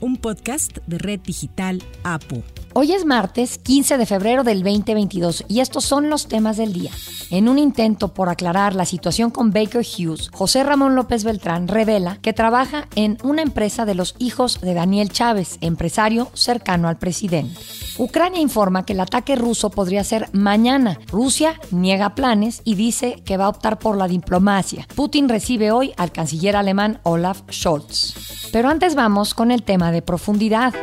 un podcast de Red Digital APU. Hoy es martes 15 de febrero del 2022 y estos son los temas del día. En un intento por aclarar la situación con Baker Hughes, José Ramón López Beltrán revela que trabaja en una empresa de los hijos de Daniel Chávez, empresario cercano al presidente. Ucrania informa que el ataque ruso podría ser mañana. Rusia niega planes y dice que va a optar por la diplomacia. Putin recibe hoy al canciller alemán Olaf Scholz. Pero antes vamos con el tema de profundidad.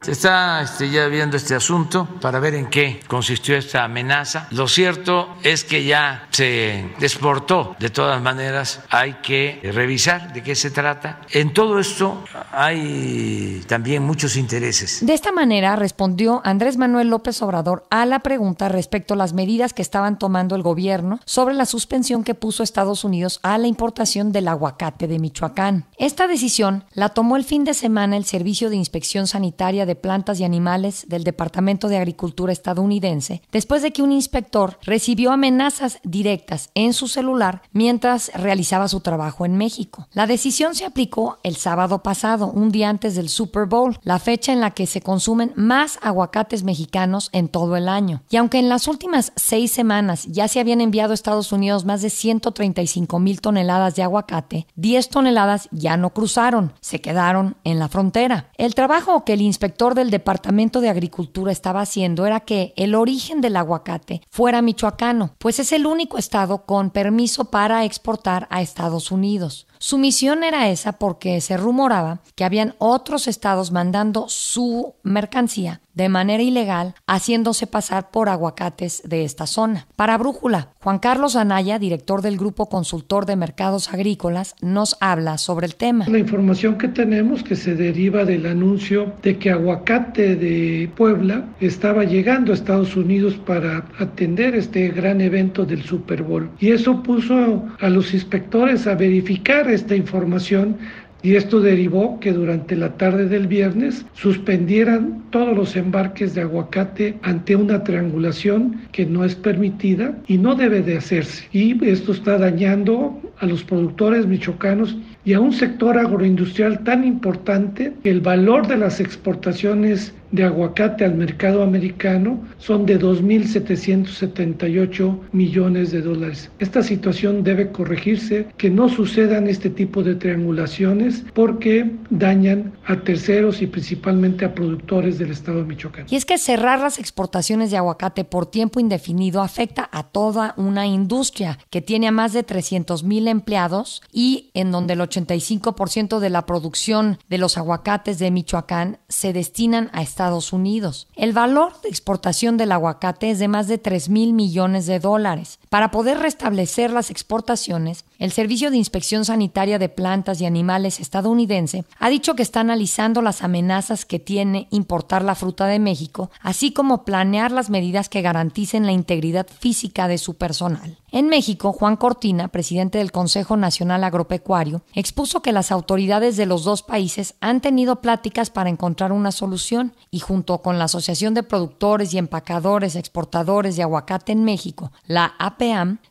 Se está este, ya viendo este asunto para ver en qué consistió esta amenaza. Lo cierto es que ya se exportó. De todas maneras, hay que revisar de qué se trata. En todo esto hay también muchos intereses. De esta manera respondió Andrés Manuel López Obrador a la pregunta respecto a las medidas que estaban tomando el gobierno sobre la suspensión que puso Estados Unidos a la importación del aguacate de Michoacán. Esta decisión la tomó el fin de semana el Servicio de Inspección Sanitaria de Plantas y Animales del Departamento de Agricultura estadounidense, después de que un inspector recibió amenazas directas en su celular mientras realizaba su trabajo en México. La decisión se aplicó el sábado pasado, un día antes del Super Bowl, la fecha en la que se consumen más aguacates mexicanos en todo el año. Y aunque en las últimas seis semanas ya se habían enviado a Estados Unidos más de 135 mil toneladas de aguacate, 10 toneladas ya no cruzaron, se quedaron en la frontera. El trabajo que el inspector del Departamento de Agricultura estaba haciendo era que el origen del aguacate fuera michoacano, pues es el único estado con permiso para exportar a Estados Unidos. Su misión era esa porque se rumoraba que habían otros estados mandando su mercancía de manera ilegal, haciéndose pasar por aguacates de esta zona. Para Brújula, Juan Carlos Anaya, director del Grupo Consultor de Mercados Agrícolas, nos habla sobre el tema. La información que tenemos que se deriva del anuncio de que aguacate de Puebla estaba llegando a Estados Unidos para atender este gran evento del Super Bowl. Y eso puso a los inspectores a verificar esta información y esto derivó que durante la tarde del viernes suspendieran todos los embarques de aguacate ante una triangulación que no es permitida y no debe de hacerse. Y esto está dañando a los productores michoacanos y a un sector agroindustrial tan importante que el valor de las exportaciones de aguacate al mercado americano son de 2.778 millones de dólares. Esta situación debe corregirse, que no sucedan este tipo de triangulaciones porque dañan a terceros y principalmente a productores del estado de Michoacán. Y es que cerrar las exportaciones de aguacate por tiempo indefinido afecta a toda una industria que tiene a más de 300 mil empleados y en donde el 85% de la producción de los aguacates de Michoacán se destinan a Estados Unidos. El valor de exportación del aguacate es de más de 3 mil millones de dólares. Para poder restablecer las exportaciones, el Servicio de Inspección Sanitaria de Plantas y Animales estadounidense ha dicho que está analizando las amenazas que tiene importar la fruta de México, así como planear las medidas que garanticen la integridad física de su personal. En México, Juan Cortina, presidente del Consejo Nacional Agropecuario, expuso que las autoridades de los dos países han tenido pláticas para encontrar una solución y junto con la Asociación de Productores y Empacadores Exportadores de Aguacate en México, la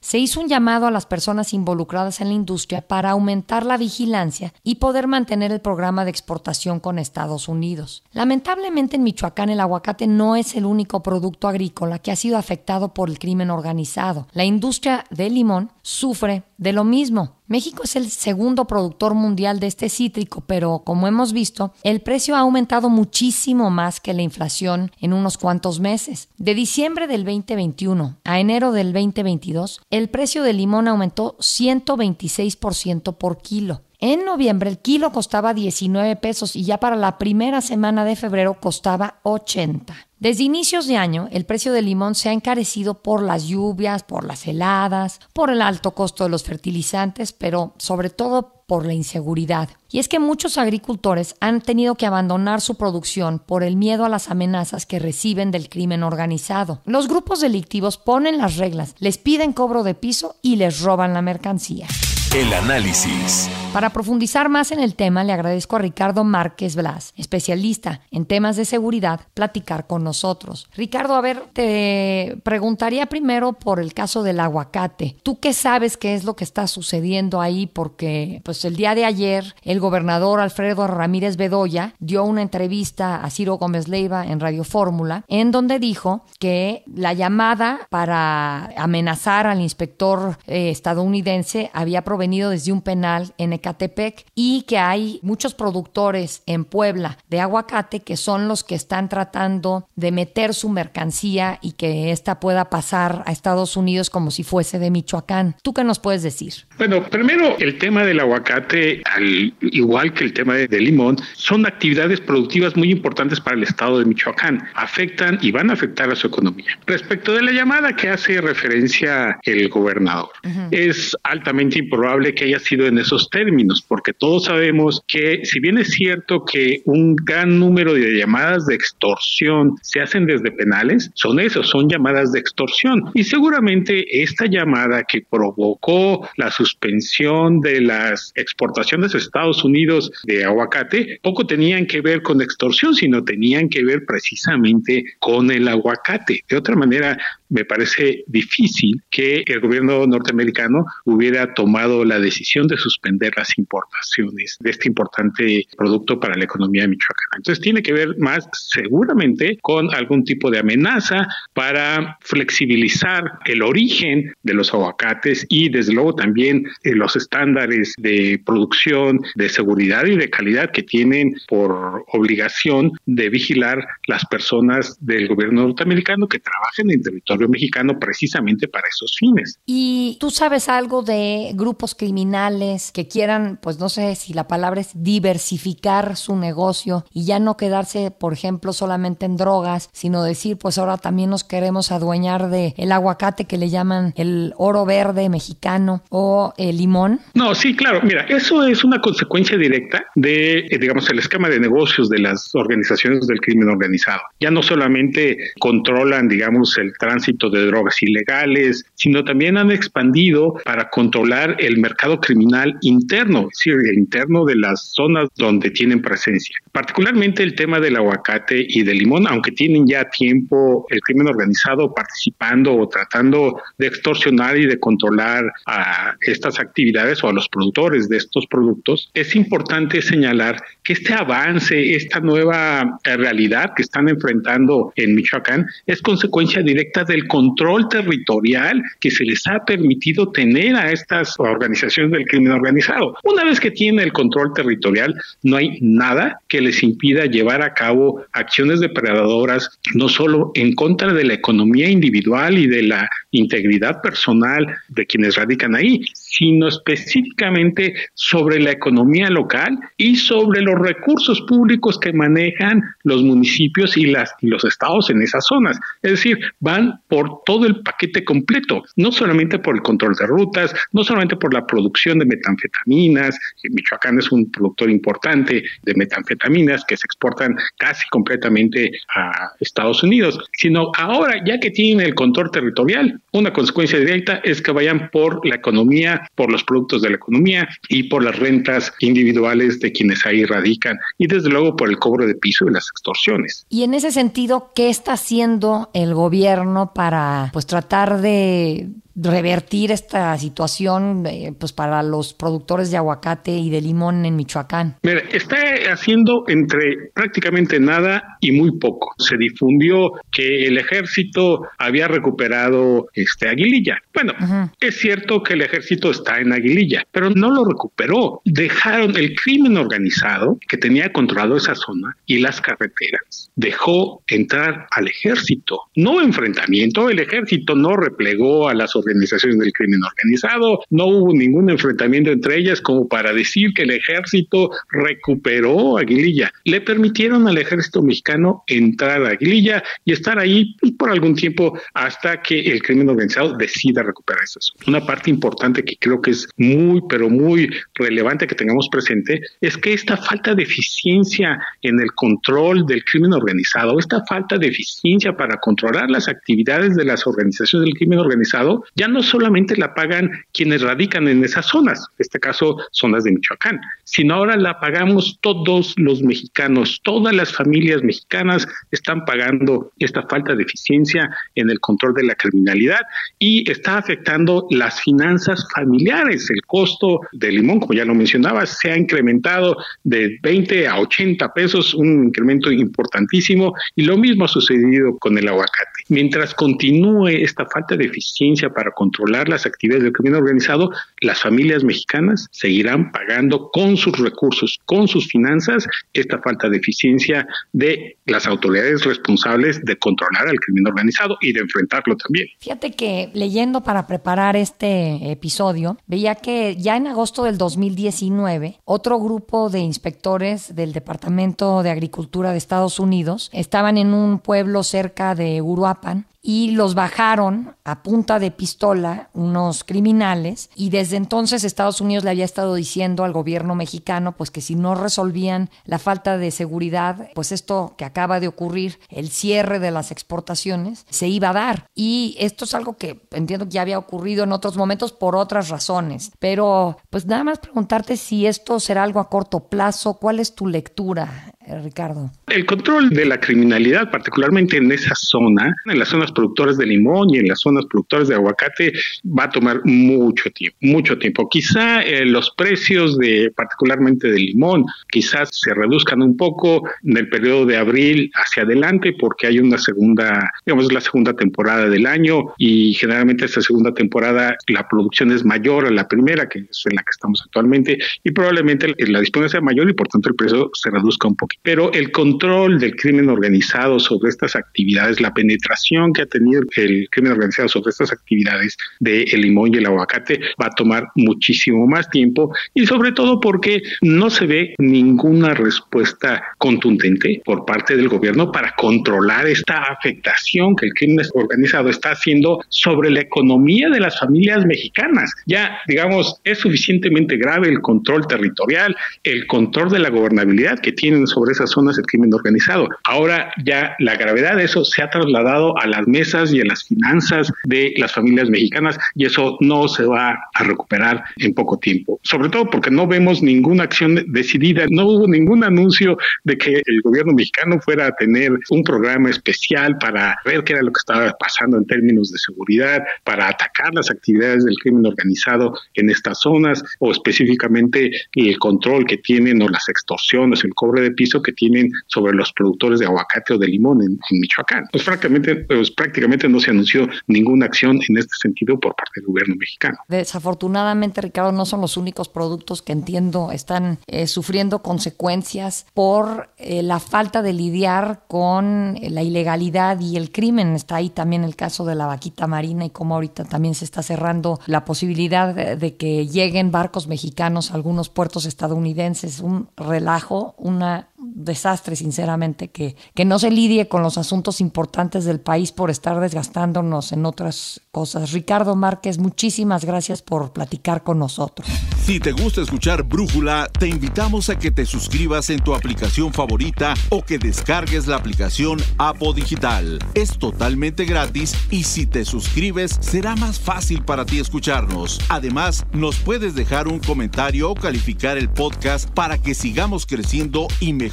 Se hizo un llamado a las personas involucradas en la industria para aumentar la vigilancia y poder mantener el programa de exportación con Estados Unidos. Lamentablemente en Michoacán el aguacate no es el único producto agrícola que ha sido afectado por el crimen organizado. La industria de limón sufre de lo mismo. México es el segundo productor mundial de este cítrico, pero como hemos visto, el precio ha aumentado muchísimo más que la inflación en unos cuantos meses. De diciembre del 2021 a enero del 2022, el precio del limón aumentó 126% por kilo. En noviembre el kilo costaba 19 pesos y ya para la primera semana de febrero costaba 80. Desde inicios de año, el precio del limón se ha encarecido por las lluvias, por las heladas, por el alto costo de los fertilizantes, pero sobre todo por la inseguridad. Y es que muchos agricultores han tenido que abandonar su producción por el miedo a las amenazas que reciben del crimen organizado. Los grupos delictivos ponen las reglas, les piden cobro de piso y les roban la mercancía. El análisis. Para profundizar más en el tema, le agradezco a Ricardo Márquez Blas, especialista en temas de seguridad, platicar con nosotros. Ricardo, a ver, te preguntaría primero por el caso del aguacate. ¿Tú qué sabes qué es lo que está sucediendo ahí? Porque pues el día de ayer el gobernador Alfredo Ramírez Bedoya dio una entrevista a Ciro Gómez Leiva en Radio Fórmula, en donde dijo que la llamada para amenazar al inspector eh, estadounidense había provenido desde un penal en Ecatepec y que hay muchos productores en Puebla de aguacate que son los que están tratando de meter su mercancía y que ésta pueda pasar a Estados Unidos como si fuese de Michoacán. ¿Tú qué nos puedes decir? Bueno, primero el tema del aguacate, al igual que el tema de, de limón, son actividades productivas muy importantes para el estado de Michoacán. Afectan y van a afectar a su economía. Respecto de la llamada que hace referencia el gobernador, es altamente improbable que haya sido en esos términos, porque todos sabemos que si bien es cierto que un gran número de llamadas de extorsión se hacen desde penales, son esos, son llamadas de extorsión. Y seguramente esta llamada que provocó la suspensión de las exportaciones a Estados Unidos de aguacate, poco tenían que ver con extorsión, sino tenían que ver precisamente con el aguacate. De otra manera, me parece difícil que el gobierno norteamericano hubiera tomado la decisión de suspender las importaciones de este importante producto para la economía de Michoacán. Entonces tiene que ver más seguramente con algún tipo de amenaza para flexibilizar el origen de los aguacates y desde luego también eh, los estándares de producción, de seguridad y de calidad que tienen por obligación de vigilar las personas del gobierno norteamericano que trabajan en territorio mexicano precisamente para esos fines. ¿Y tú sabes algo de grupos criminales que quieran, pues no sé si la palabra es diversificar su negocio y ya no quedarse, por ejemplo, solamente en drogas, sino decir, pues ahora también nos queremos adueñar de el aguacate que le llaman el oro verde mexicano o el limón? No, sí, claro. Mira, eso es una consecuencia directa de, eh, digamos, el esquema de negocios de las organizaciones del crimen organizado. Ya no solamente controlan, digamos, el tránsito de drogas ilegales, sino también han expandido para controlar el mercado criminal interno, es decir, el interno de las zonas donde tienen presencia. Particularmente el tema del aguacate y del limón, aunque tienen ya tiempo el crimen organizado participando o tratando de extorsionar y de controlar a estas actividades o a los productores de estos productos, es importante señalar que este avance, esta nueva realidad que están enfrentando en Michoacán, es consecuencia directa del control territorial que se les ha permitido tener a estas organizaciones del crimen organizado. Una vez que tienen el control territorial, no hay nada que les impida llevar a cabo acciones depredadoras, no solo en contra de la economía individual y de la integridad personal de quienes radican ahí, sino específicamente sobre la economía local y sobre los recursos públicos que manejan los municipios y, las, y los estados en esas zonas. Es decir, van por todo el paquete completo, no solamente por el control de rutas, no solamente por la producción de metanfetaminas, Michoacán es un productor importante de metanfetaminas que se exportan casi completamente a Estados Unidos, sino ahora ya que tienen el control territorial, una consecuencia directa es que vayan por la economía, por los productos de la economía y por las rentas individuales de quienes ahí radican y desde luego por el cobro de piso y las extorsiones. Y en ese sentido, ¿qué está haciendo el gobierno para pues tratar de revertir esta situación eh, pues para los productores de aguacate y de limón en Michoacán? Mira, está haciendo entre prácticamente nada y muy poco. Se difundió que el ejército había recuperado este Aguililla. Bueno, es cierto que el ejército está en Aguililla, pero no lo recuperó. Dejaron el crimen organizado que tenía controlado esa zona y las carreteras. Dejó entrar al ejército. No enfrentamiento, el ejército no replegó a las organizaciones del crimen organizado, no hubo ningún enfrentamiento entre ellas como para decir que el ejército recuperó Aguililla. Le permitieron al ejército mexicano entrar a Aguililla y estar ahí por algún tiempo hasta que el crimen organizado decida recuperar eso. Una parte importante que creo que es muy, pero muy relevante que tengamos presente es que esta falta de eficiencia en el control del crimen organizado, esta falta de eficiencia para controlar las actividades de las organizaciones del crimen organizado, ya no solamente la pagan quienes radican en esas zonas, en este caso zonas de Michoacán, sino ahora la pagamos todos los mexicanos, todas las familias mexicanas están pagando esta falta de eficiencia en el control de la criminalidad y está afectando las finanzas familiares. El costo del limón, como ya lo mencionaba, se ha incrementado de 20 a 80 pesos, un incremento importantísimo y lo mismo ha sucedido con el aguacate. Mientras continúe esta falta de eficiencia para controlar las actividades del crimen organizado, las familias mexicanas seguirán pagando con sus recursos, con sus finanzas, esta falta de eficiencia de las autoridades responsables de controlar al crimen organizado y de enfrentarlo también. Fíjate que leyendo para preparar este episodio, veía que ya en agosto del 2019, otro grupo de inspectores del Departamento de Agricultura de Estados Unidos estaban en un pueblo cerca de Uruapan y los bajaron a punta de pistola unos criminales y desde entonces Estados Unidos le había estado diciendo al gobierno mexicano pues que si no resolvían la falta de seguridad, pues esto que acaba de ocurrir, el cierre de las exportaciones, se iba a dar. Y esto es algo que entiendo que ya había ocurrido en otros momentos por otras razones. Pero pues nada más preguntarte si esto será algo a corto plazo, ¿cuál es tu lectura, Ricardo? El control de la criminalidad, particularmente en esa zona, en las zonas productoras de limón y en las zonas productoras de aguacate, va a tomar mucho tiempo, mucho tiempo. Quizá eh, los precios de, particularmente de limón, quizás se reduzcan un poco en el periodo de abril hacia adelante, porque hay una segunda, digamos, la segunda temporada del año y generalmente esta segunda temporada la producción es mayor a la primera, que es en la que estamos actualmente, y probablemente la disponibilidad sea mayor y por tanto el precio se reduzca un poquito. Pero el control del crimen organizado sobre estas actividades, la penetración que ha tenido el crimen organizado sobre estas actividades de el limón y el aguacate va a tomar muchísimo más tiempo y sobre todo porque no se ve ninguna respuesta contundente por parte del gobierno para controlar esta afectación que el crimen organizado está haciendo sobre la economía de las familias mexicanas. Ya, digamos, es suficientemente grave el control territorial, el control de la gobernabilidad que tienen sobre esas zonas el crimen organizado. Ahora ya la gravedad de eso se ha trasladado a las mesas y a las finanzas de las familias mexicanas y eso no se va a recuperar en poco tiempo. Sobre todo porque no vemos ninguna acción decidida, no hubo ningún anuncio de que el gobierno mexicano fuera a tener un programa especial para ver qué era lo que estaba pasando en términos de seguridad, para atacar las actividades del crimen organizado en estas zonas o específicamente el control que tienen o las extorsiones, el cobre de piso que tienen sobre los productores de aguacate o de limón en, Michoacán. Pues francamente, pues prácticamente no se anunció ninguna acción en este sentido por parte del gobierno mexicano. Desafortunadamente, Ricardo, no son los únicos productos que entiendo están eh, sufriendo consecuencias por eh, la falta de lidiar con la ilegalidad y el crimen. Está ahí también el caso de la vaquita marina y cómo ahorita también se está cerrando la posibilidad de que lleguen barcos mexicanos a algunos puertos estadounidenses. Un relajo, una desastre, sinceramente, que, que no se lidie con los asuntos importantes del país por estar desgastándonos en otras cosas. Ricardo Márquez, muchísimas gracias por platicar con nosotros. Si te gusta escuchar Brújula, te invitamos a que te suscribas en tu aplicación favorita o que descargues la aplicación Apo Digital. Es totalmente gratis y si te suscribes será más fácil para ti escucharnos. Además, nos puedes dejar un comentario o calificar el podcast para que sigamos creciendo y mejorando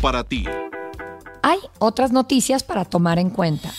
para ti. Hay otras noticias para tomar en cuenta.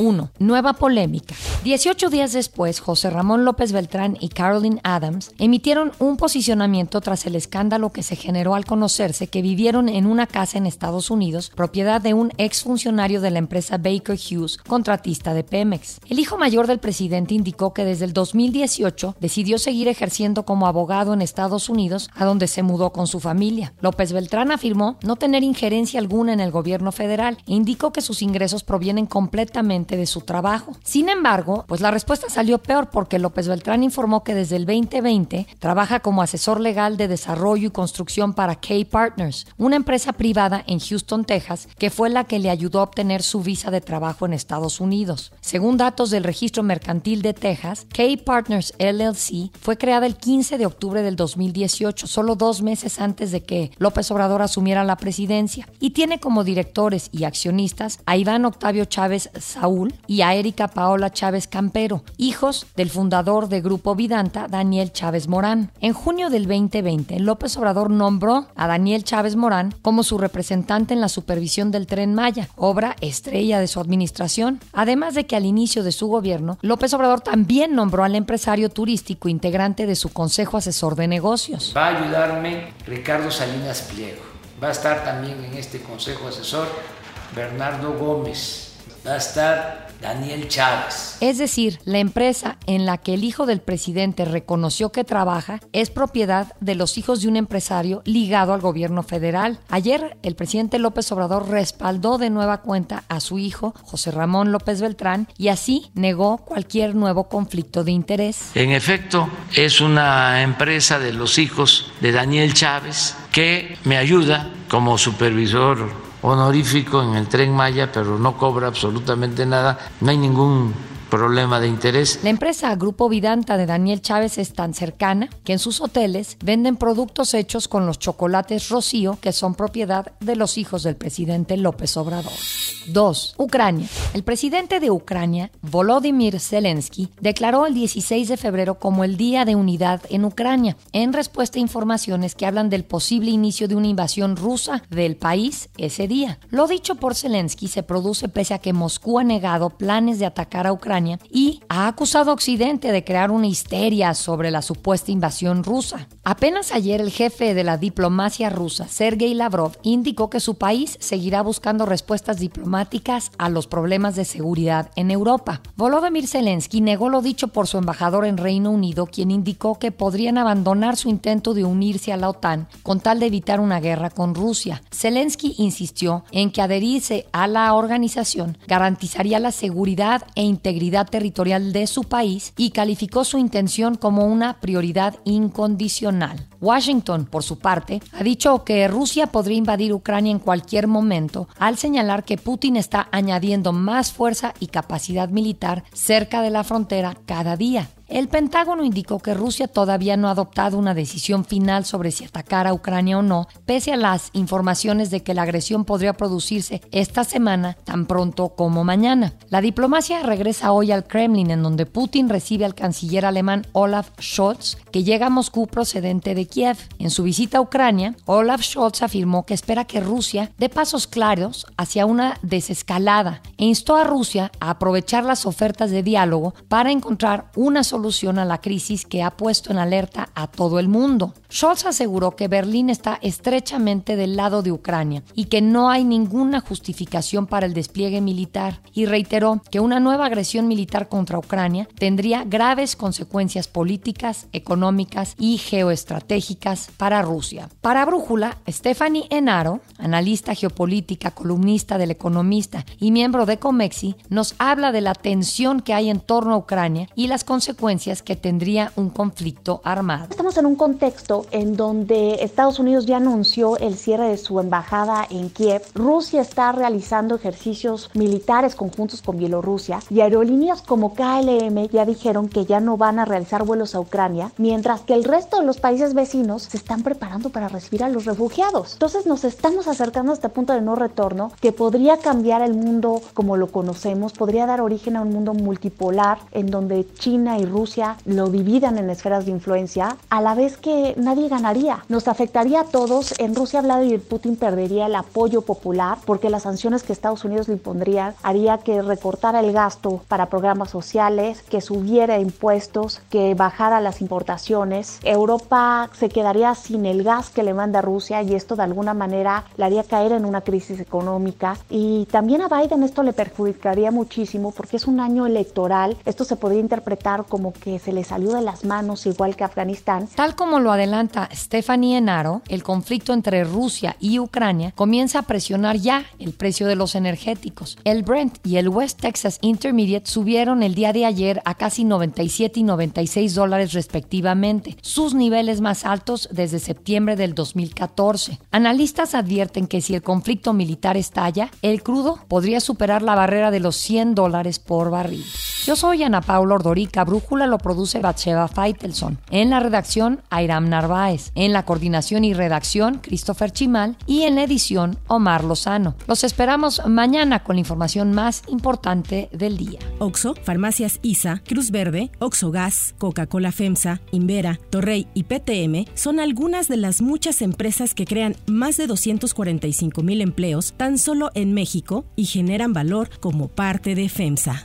1. Nueva polémica. 18 días después, José Ramón López Beltrán y Carolyn Adams emitieron un posicionamiento tras el escándalo que se generó al conocerse que vivieron en una casa en Estados Unidos, propiedad de un exfuncionario de la empresa Baker Hughes, contratista de Pemex. El hijo mayor del presidente indicó que desde el 2018 decidió seguir ejerciendo como abogado en Estados Unidos, a donde se mudó con su familia. López Beltrán afirmó no tener injerencia alguna en el gobierno federal e indicó que sus ingresos provienen completamente de su trabajo. Sin embargo, pues la respuesta salió peor porque López Beltrán informó que desde el 2020 trabaja como asesor legal de desarrollo y construcción para K Partners, una empresa privada en Houston, Texas, que fue la que le ayudó a obtener su visa de trabajo en Estados Unidos. Según datos del registro mercantil de Texas, K Partners LLC fue creada el 15 de octubre del 2018, solo dos meses antes de que López Obrador asumiera la presidencia, y tiene como directores y accionistas a Iván Octavio Chávez Saúl, y a Erika Paola Chávez Campero, hijos del fundador de Grupo Vidanta, Daniel Chávez Morán. En junio del 2020, López Obrador nombró a Daniel Chávez Morán como su representante en la supervisión del tren Maya, obra estrella de su administración. Además de que al inicio de su gobierno, López Obrador también nombró al empresario turístico integrante de su Consejo Asesor de Negocios. Va a ayudarme Ricardo Salinas Pliego. Va a estar también en este Consejo Asesor Bernardo Gómez, va a estar Daniel Chávez. Es decir, la empresa en la que el hijo del presidente reconoció que trabaja es propiedad de los hijos de un empresario ligado al gobierno federal. Ayer, el presidente López Obrador respaldó de nueva cuenta a su hijo, José Ramón López Beltrán, y así negó cualquier nuevo conflicto de interés. En efecto, es una empresa de los hijos de Daniel Chávez que me ayuda como supervisor honorífico en el tren Maya, pero no cobra absolutamente nada. No hay ningún problema de interés. La empresa Grupo Vidanta de Daniel Chávez es tan cercana que en sus hoteles venden productos hechos con los chocolates Rocío que son propiedad de los hijos del presidente López Obrador. 2. Ucrania. El presidente de Ucrania, Volodymyr Zelensky, declaró el 16 de febrero como el Día de Unidad en Ucrania, en respuesta a informaciones que hablan del posible inicio de una invasión rusa del país ese día. Lo dicho por Zelensky se produce pese a que Moscú ha negado planes de atacar a Ucrania y ha acusado a Occidente de crear una histeria sobre la supuesta invasión rusa. Apenas ayer el jefe de la diplomacia rusa, Sergei Lavrov, indicó que su país seguirá buscando respuestas diplomáticas a los problemas de seguridad en Europa. Volodymyr Zelensky negó lo dicho por su embajador en Reino Unido, quien indicó que podrían abandonar su intento de unirse a la OTAN con tal de evitar una guerra con Rusia. Zelensky insistió en que adherirse a la organización garantizaría la seguridad e integridad territorial de su país y calificó su intención como una prioridad incondicional. Washington, por su parte, ha dicho que Rusia podría invadir Ucrania en cualquier momento, al señalar que Putin está añadiendo más fuerza y capacidad militar cerca de la frontera cada día. El Pentágono indicó que Rusia todavía no ha adoptado una decisión final sobre si atacar a Ucrania o no, pese a las informaciones de que la agresión podría producirse esta semana tan pronto como mañana. La diplomacia regresa hoy al Kremlin, en donde Putin recibe al canciller alemán Olaf Scholz, que llega a Moscú procedente de Kiev. En su visita a Ucrania, Olaf Scholz afirmó que espera que Rusia dé pasos claros hacia una desescalada e instó a Rusia a aprovechar las ofertas de diálogo para encontrar una solución solución a la crisis que ha puesto en alerta a todo el mundo. Scholz aseguró que Berlín está estrechamente del lado de Ucrania y que no hay ninguna justificación para el despliegue militar y reiteró que una nueva agresión militar contra Ucrania tendría graves consecuencias políticas, económicas y geoestratégicas para Rusia. Para Brújula, Stephanie Enaro, analista geopolítica, columnista del Economista y miembro de Comexi, nos habla de la tensión que hay en torno a Ucrania y las consecuencias que tendría un conflicto armado. Estamos en un contexto en donde Estados Unidos ya anunció el cierre de su embajada en Kiev, Rusia está realizando ejercicios militares conjuntos con Bielorrusia y aerolíneas como KLM ya dijeron que ya no van a realizar vuelos a Ucrania, mientras que el resto de los países vecinos se están preparando para recibir a los refugiados. Entonces nos estamos acercando a este punto de no retorno que podría cambiar el mundo como lo conocemos, podría dar origen a un mundo multipolar en donde China y Rusia Rusia lo dividan en esferas de influencia, a la vez que nadie ganaría. Nos afectaría a todos. En Rusia Vladimir Putin perdería el apoyo popular porque las sanciones que Estados Unidos le impondrían haría que recortara el gasto para programas sociales, que subiera impuestos, que bajara las importaciones. Europa se quedaría sin el gas que le manda Rusia y esto de alguna manera le haría caer en una crisis económica. Y también a Biden esto le perjudicaría muchísimo porque es un año electoral. Esto se podría interpretar como que se le salió de las manos igual que Afganistán. Tal como lo adelanta Stephanie Enaro, el conflicto entre Rusia y Ucrania comienza a presionar ya el precio de los energéticos. El Brent y el West Texas Intermediate subieron el día de ayer a casi 97 y 96 dólares respectivamente, sus niveles más altos desde septiembre del 2014. Analistas advierten que si el conflicto militar estalla, el crudo podría superar la barrera de los 100 dólares por barril. Yo soy Ana Paula Ordorica, Brújula lo produce Bacheva Feitelson. En la redacción, Airam Narváez. En la coordinación y redacción, Christopher Chimal. Y en la edición, Omar Lozano. Los esperamos mañana con la información más importante del día. Oxo, Farmacias ISA, Cruz Verde, Oxo Gas, Coca-Cola FEMSA, Invera, Torrey y PTM son algunas de las muchas empresas que crean más de 245 mil empleos tan solo en México y generan valor como parte de FEMSA.